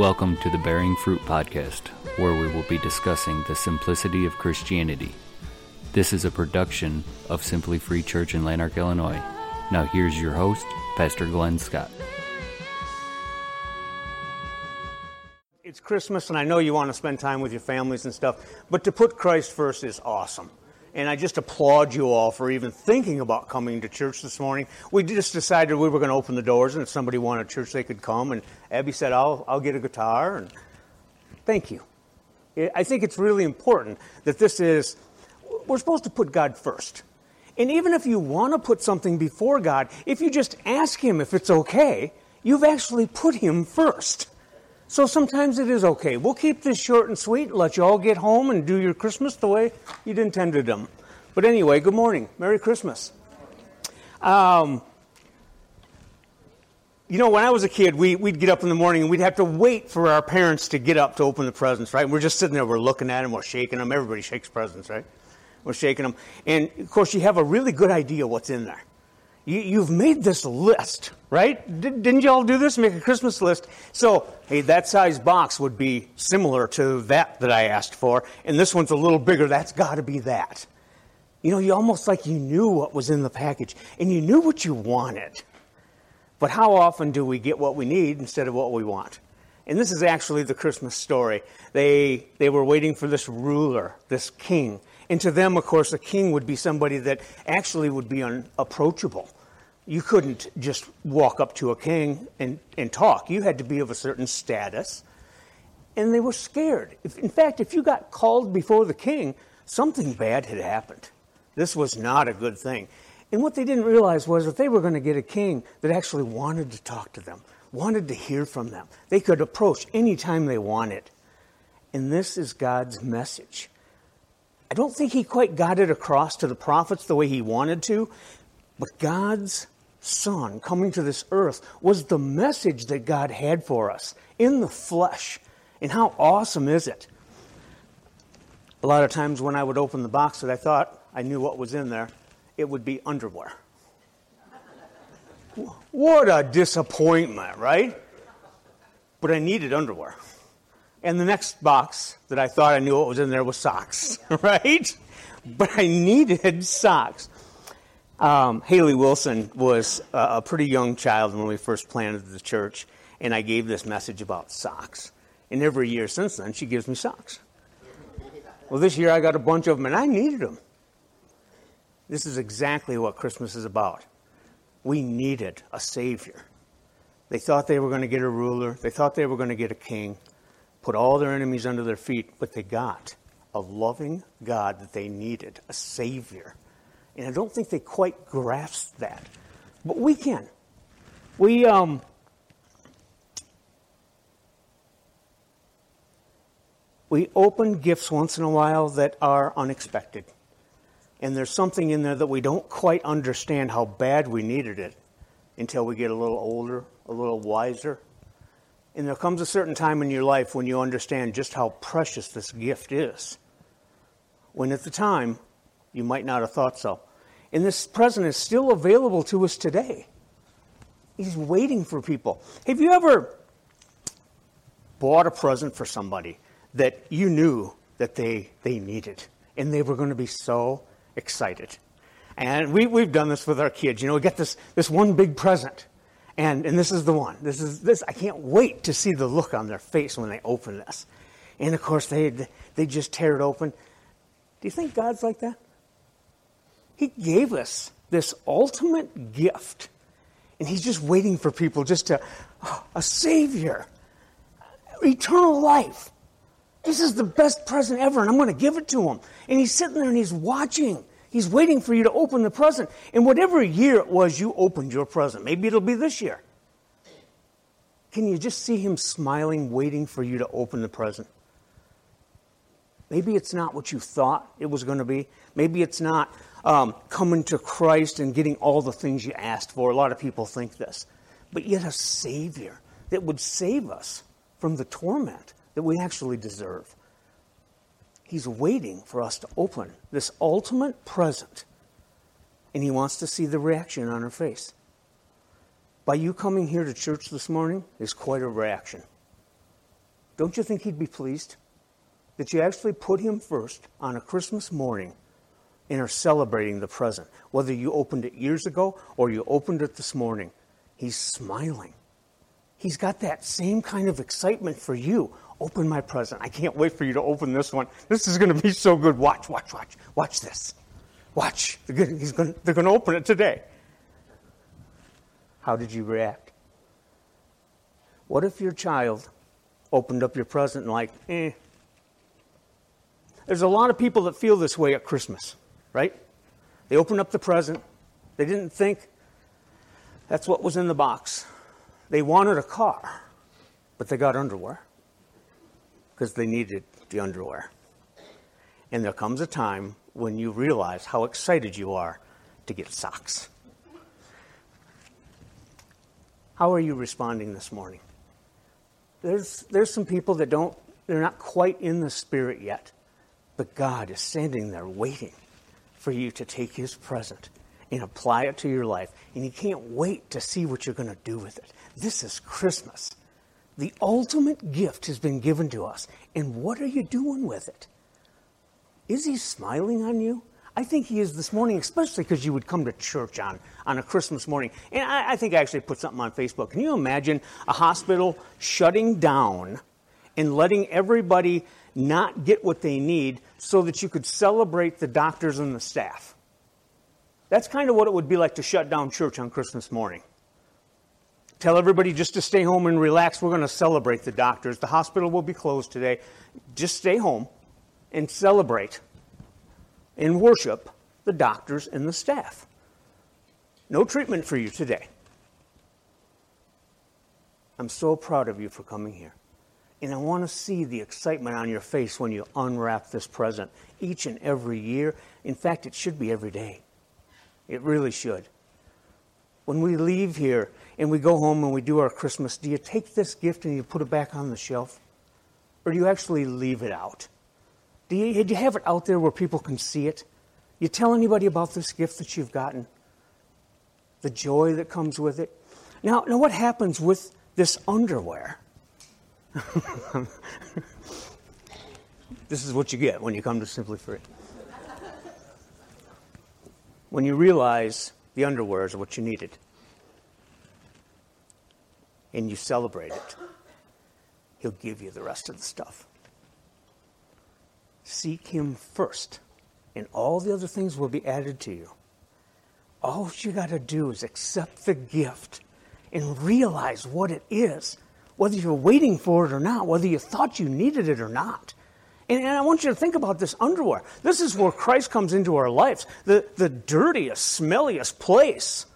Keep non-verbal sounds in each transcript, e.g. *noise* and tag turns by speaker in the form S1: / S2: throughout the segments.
S1: Welcome to the Bearing Fruit Podcast, where we will be discussing the simplicity of Christianity. This is a production of Simply Free Church in Lanark, Illinois. Now, here's your host, Pastor Glenn Scott.
S2: It's Christmas, and I know you want to spend time with your families and stuff, but to put Christ first is awesome. And I just applaud you all for even thinking about coming to church this morning. We just decided we were going to open the doors, and if somebody wanted church, they could come. And Abby said, I'll, I'll get a guitar. And thank you. I think it's really important that this is, we're supposed to put God first. And even if you want to put something before God, if you just ask Him if it's okay, you've actually put Him first. So sometimes it is okay. We'll keep this short and sweet, let you all get home and do your Christmas the way you'd intended them. But anyway, good morning. Merry Christmas. Um, you know, when I was a kid, we, would get up in the morning and we'd have to wait for our parents to get up to open the presents, right? We're just sitting there, we're looking at them, we're shaking them. Everybody shakes presents, right? We're shaking them. And of course, you have a really good idea what's in there you, have made this list, right? Did, didn't you all do this? Make a Christmas list. So, hey, that size box would be similar to that that I asked for, and this one's a little bigger. That's got to be that. You know, you almost like you knew what was in the package, and you knew what you wanted. But how often do we get what we need instead of what we want? And this is actually the Christmas story. They, they were waiting for this ruler, this king. And to them, of course, a king would be somebody that actually would be unapproachable. You couldn't just walk up to a king and, and talk. You had to be of a certain status. And they were scared. If, in fact, if you got called before the king, something bad had happened. This was not a good thing. And what they didn't realize was that they were going to get a king that actually wanted to talk to them, wanted to hear from them. They could approach any time they wanted. And this is God's message. I don't think he quite got it across to the prophets the way he wanted to, but God's Son coming to this earth was the message that God had for us in the flesh. And how awesome is it? A lot of times when I would open the box that I thought I knew what was in there, it would be underwear. What a disappointment, right? But I needed underwear. And the next box that I thought I knew what was in there was socks, *laughs* right? But I needed socks. Um, Haley Wilson was a pretty young child when we first planted the church, and I gave this message about socks. And every year since then, she gives me socks. Well, this year I got a bunch of them, and I needed them. This is exactly what Christmas is about. We needed a Savior. They thought they were going to get a ruler, they thought they were going to get a king put all their enemies under their feet, but they got a loving God that they needed, a Savior. And I don't think they quite grasped that. But we can. We, um, we open gifts once in a while that are unexpected. And there's something in there that we don't quite understand how bad we needed it until we get a little older, a little wiser, and there comes a certain time in your life when you understand just how precious this gift is. When at the time, you might not have thought so. And this present is still available to us today. He's waiting for people. Have you ever bought a present for somebody that you knew that they, they needed and they were going to be so excited? And we, we've done this with our kids. You know, we get this, this one big present and, and this is the one. This is this. I can't wait to see the look on their face when they open this. And of course, they they just tear it open. Do you think God's like that? He gave us this ultimate gift, and He's just waiting for people just to oh, *gasps* a Savior, eternal life. This is the best present ever, and I'm going to give it to him. And he's sitting there and he's watching. He's waiting for you to open the present. And whatever year it was you opened your present, maybe it'll be this year. Can you just see him smiling, waiting for you to open the present? Maybe it's not what you thought it was going to be. Maybe it's not um, coming to Christ and getting all the things you asked for. A lot of people think this. But yet, a Savior that would save us from the torment that we actually deserve. He's waiting for us to open this ultimate present, and He wants to see the reaction on our face. By you coming here to church this morning is quite a reaction. don't you think he'd be pleased that you actually put him first on a Christmas morning and are celebrating the present? Whether you opened it years ago or you opened it this morning, he's smiling. He's got that same kind of excitement for you. Open my present. I can't wait for you to open this one. This is going to be so good. Watch, watch, watch. Watch this. Watch. They're going to, they're going to open it today. How did you react? What if your child opened up your present and, like, eh? There's a lot of people that feel this way at Christmas, right? They open up the present. They didn't think that's what was in the box. They wanted a car, but they got underwear because they needed the underwear. And there comes a time when you realize how excited you are to get socks. How are you responding this morning? There's, there's some people that don't, they're not quite in the spirit yet, but God is standing there waiting for you to take His present and apply it to your life. And He can't wait to see what you're going to do with it. This is Christmas. The ultimate gift has been given to us. And what are you doing with it? Is he smiling on you? I think he is this morning, especially because you would come to church on, on a Christmas morning. And I, I think I actually put something on Facebook. Can you imagine a hospital shutting down and letting everybody not get what they need so that you could celebrate the doctors and the staff? That's kind of what it would be like to shut down church on Christmas morning. Tell everybody just to stay home and relax. We're going to celebrate the doctors. The hospital will be closed today. Just stay home and celebrate and worship the doctors and the staff. No treatment for you today. I'm so proud of you for coming here. And I want to see the excitement on your face when you unwrap this present each and every year. In fact, it should be every day. It really should. When we leave here, and we go home and we do our Christmas, do you take this gift and you put it back on the shelf? Or do you actually leave it out? Do you, do you have it out there where people can see it? You tell anybody about this gift that you've gotten? The joy that comes with it? Now, now what happens with this underwear? *laughs* this is what you get when you come to Simply Free. When you realize the underwear is what you needed and you celebrate it, He'll give you the rest of the stuff. Seek Him first, and all the other things will be added to you. All you got to do is accept the gift and realize what it is, whether you're waiting for it or not, whether you thought you needed it or not. And, and, I want you to think about this underwear. This is where Christ comes into our lives, the, the dirtiest, smelliest place.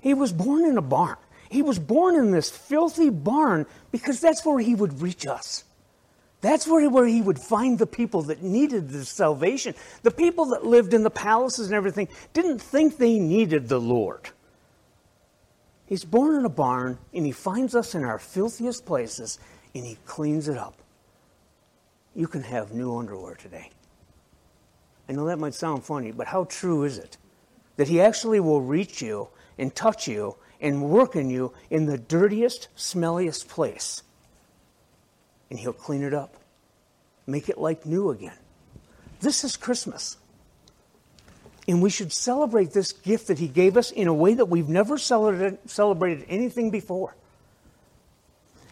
S2: He was born in a barn. He was born in this filthy barn because that's where he would reach us. That's where, where he would find the people that needed the salvation. The people that lived in the palaces and everything didn't think they needed the Lord. He's born in a barn and he finds us in our filthiest places and he cleans it up. You can have new underwear today. I know that might sound funny, but how true is it? That he actually will reach you and touch you and work in you in the dirtiest, smelliest place. And He'll clean it up, make it like new again. This is Christmas. And we should celebrate this gift that He gave us in a way that we've never celebrated anything before.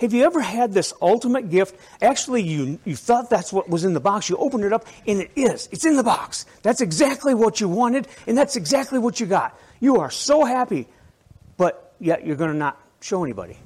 S2: Have you ever had this ultimate gift? Actually, you, you thought that's what was in the box. You opened it up, and it is. It's in the box. That's exactly what you wanted, and that's exactly what you got. You are so happy yet you're going to not show anybody.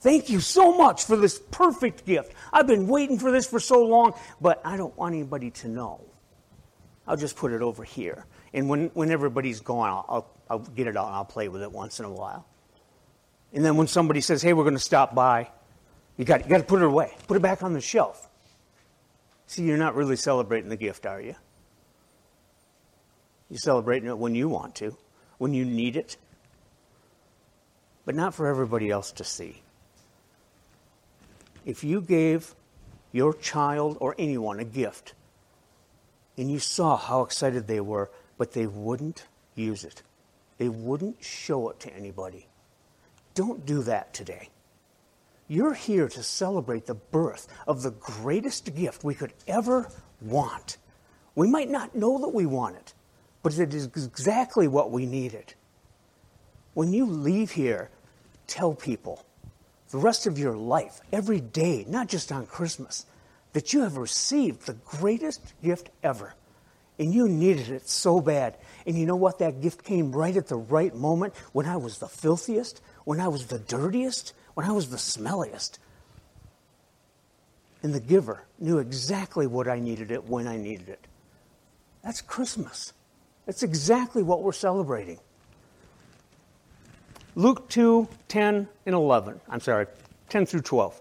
S2: Thank you so much for this perfect gift. I've been waiting for this for so long, but I don't want anybody to know. I'll just put it over here. And when, when everybody's gone, I'll, I'll, I'll get it out and I'll play with it once in a while. And then when somebody says, hey, we're going to stop by, you got, you got to put it away. Put it back on the shelf. See, you're not really celebrating the gift, are you? You're celebrating it when you want to, when you need it, but not for everybody else to see. If you gave your child or anyone a gift and you saw how excited they were, but they wouldn't use it, they wouldn't show it to anybody, don't do that today. You're here to celebrate the birth of the greatest gift we could ever want. We might not know that we want it, but it is exactly what we needed. When you leave here, tell people the rest of your life, every day, not just on Christmas, that you have received the greatest gift ever. And you needed it so bad. And you know what? That gift came right at the right moment when I was the filthiest, when I was the dirtiest, when I was the smelliest. And the giver knew exactly what I needed it when I needed it. That's Christmas. That's exactly what we're celebrating. Luke 2 10 and 11. I'm sorry, 10 through 12.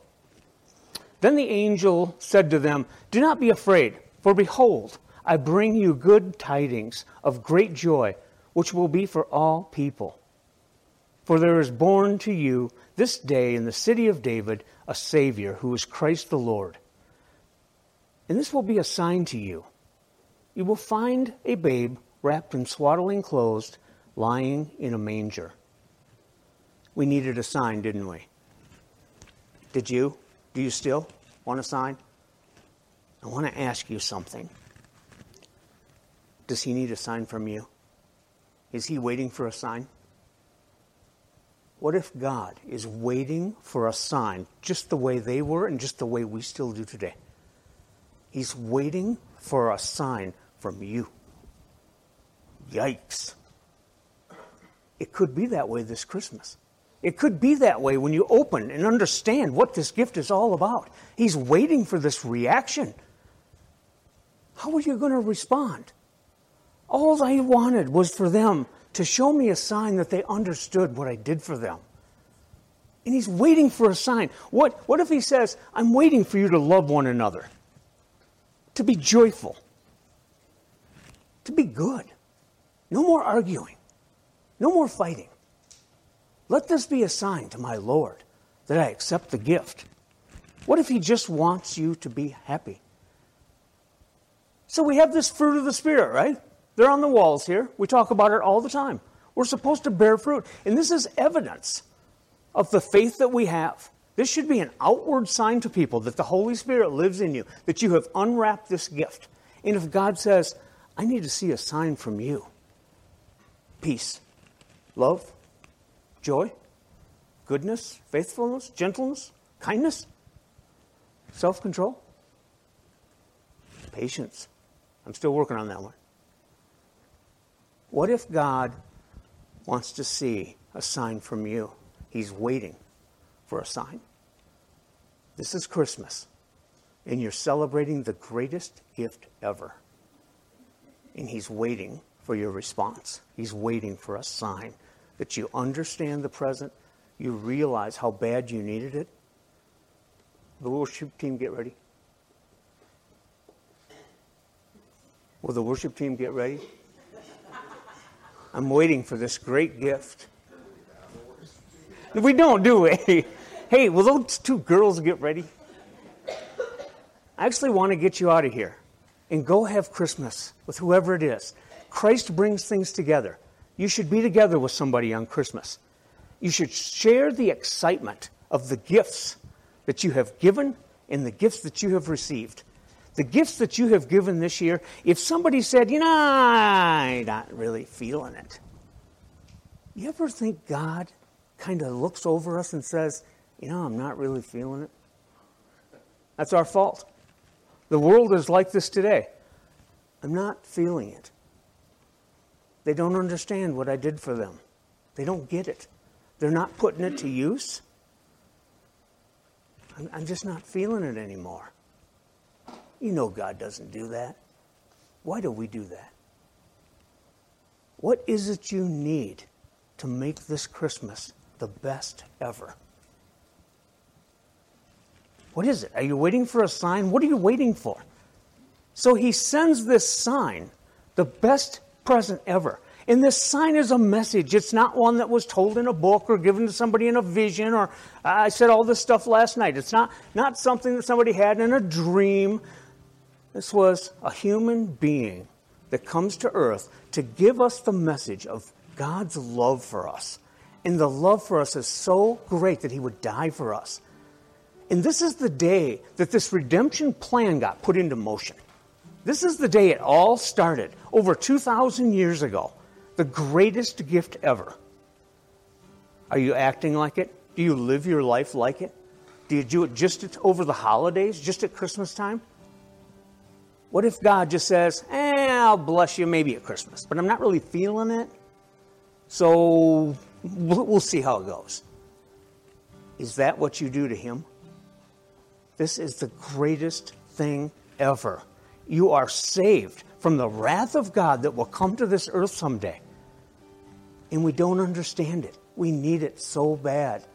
S2: Then the angel said to them, Do not be afraid, for behold, I bring you good tidings of great joy, which will be for all people. For there is born to you this day in the city of David a Savior who is Christ the Lord. And this will be a sign to you. You will find a babe wrapped in swaddling clothes, lying in a manger. We needed a sign, didn't we? Did you? Do you still want a sign? I want to ask you something. Does he need a sign from you? Is he waiting for a sign? What if God is waiting for a sign just the way they were and just the way we still do today? He's waiting for a sign from you. Yikes. It could be that way this Christmas. It could be that way when you open and understand what this gift is all about. He's waiting for this reaction. How are you going to respond? All I wanted was for them to show me a sign that they understood what I did for them. And he's waiting for a sign. What, what if he says, I'm waiting for you to love one another, to be joyful, to be good? No more arguing, no more fighting. Let this be a sign to my Lord that I accept the gift. What if he just wants you to be happy? So we have this fruit of the Spirit, right? They're on the walls here. We talk about it all the time. We're supposed to bear fruit. And this is evidence of the faith that we have. This should be an outward sign to people that the Holy Spirit lives in you, that you have unwrapped this gift. And if God says, I need to see a sign from you peace, love, joy, goodness, faithfulness, gentleness, kindness, self control, patience. I'm still working on that one. What if God wants to see a sign from you? He's waiting for a sign. This is Christmas, and you're celebrating the greatest gift ever. And He's waiting for your response. He's waiting for a sign that you understand the present, you realize how bad you needed it. The worship team get ready. Will the worship team get ready? I'm waiting for this great gift. We don't, do we? *laughs* Hey, will those two girls get ready? I actually want to get you out of here and go have Christmas with whoever it is. Christ brings things together. You should be together with somebody on Christmas. You should share the excitement of the gifts that you have given and the gifts that you have received the gifts that you have given this year, if somebody said, you know, I'm not really feeling it, you ever think God kind of looks over us and says, you know, I'm not really feeling it? That's our fault. The world is like this today. I'm not feeling it. They don't understand what I did for them. They don't get it. They're not putting it to use. I'm, I'm just not feeling it anymore. You know God doesn't do that. Why do we do that? What is it you need to make this Christmas the best ever? What is it? Are you waiting for a sign? What are you waiting for? So he sends this sign, the best present ever. And this sign is a message. It's not one that was told in a book or given to somebody in a vision or I said all this stuff last night. It's not, not something that somebody had in a dream. This was a human being that comes to earth to give us the message of God's love for us. And the love for us is so great that he would die for us. And this is the day that this redemption plan got put into motion. This is the day it all started, over 2,000 years ago. The greatest gift ever. Are you acting like it? Do you live your life like it? Do you do it just over the holidays, just at Christmas time? What if God just says, eh, I'll bless you maybe at Christmas, but I'm not really feeling it, so we'll see how it goes. Is that what you do to Him? This is the greatest thing ever. You are saved from the wrath of God that will come to this earth someday. And we don't understand it. We need it so bad.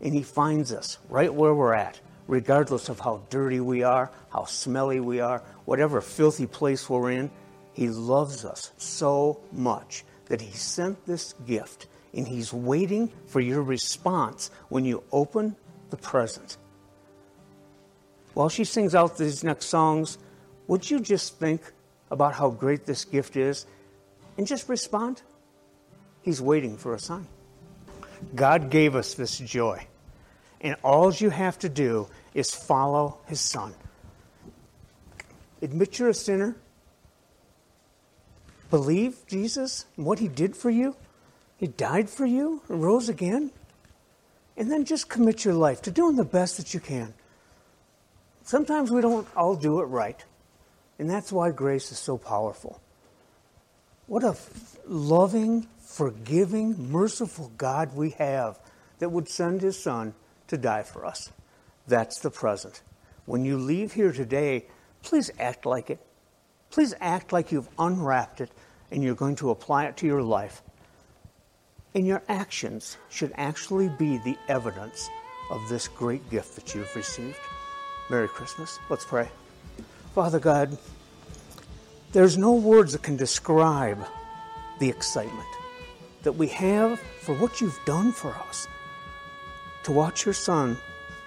S2: And He finds us right where we're at, regardless of how dirty we are, how smelly we are, whatever filthy place we're in. He loves us so much that He sent this gift, and He's waiting for your response when you open the present. While she sings out these next songs, would you just think about how great this gift is and just respond? He's waiting for a sign. God gave us this joy. And all you have to do is follow his son. Admit you're a sinner. Believe Jesus and what he did for you. He died for you rose again. And then just commit your life to doing the best that you can. Sometimes we don't all do it right. And that's why grace is so powerful. What a loving, forgiving, merciful God we have that would send his son to die for us. That's the present. When you leave here today, please act like it. Please act like you've unwrapped it and you're going to apply it to your life. And your actions should actually be the evidence of this great gift that you've received. Merry Christmas. Let's pray. Father God, there's no words that can describe the excitement that we have for what you've done for us to watch your son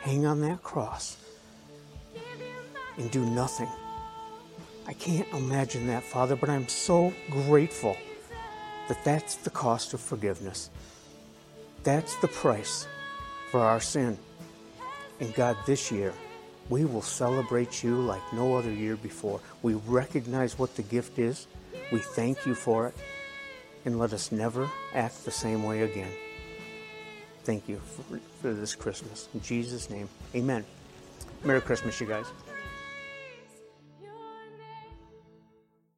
S2: hang on that cross and do nothing. I can't imagine that, Father, but I'm so grateful that that's the cost of forgiveness. That's the price for our sin. And God, this year, we will celebrate you like no other year before. We recognize what the gift is. We thank you for it. And let us never act the same way again. Thank you for, for this Christmas. In Jesus' name, amen. Merry Christmas, you guys.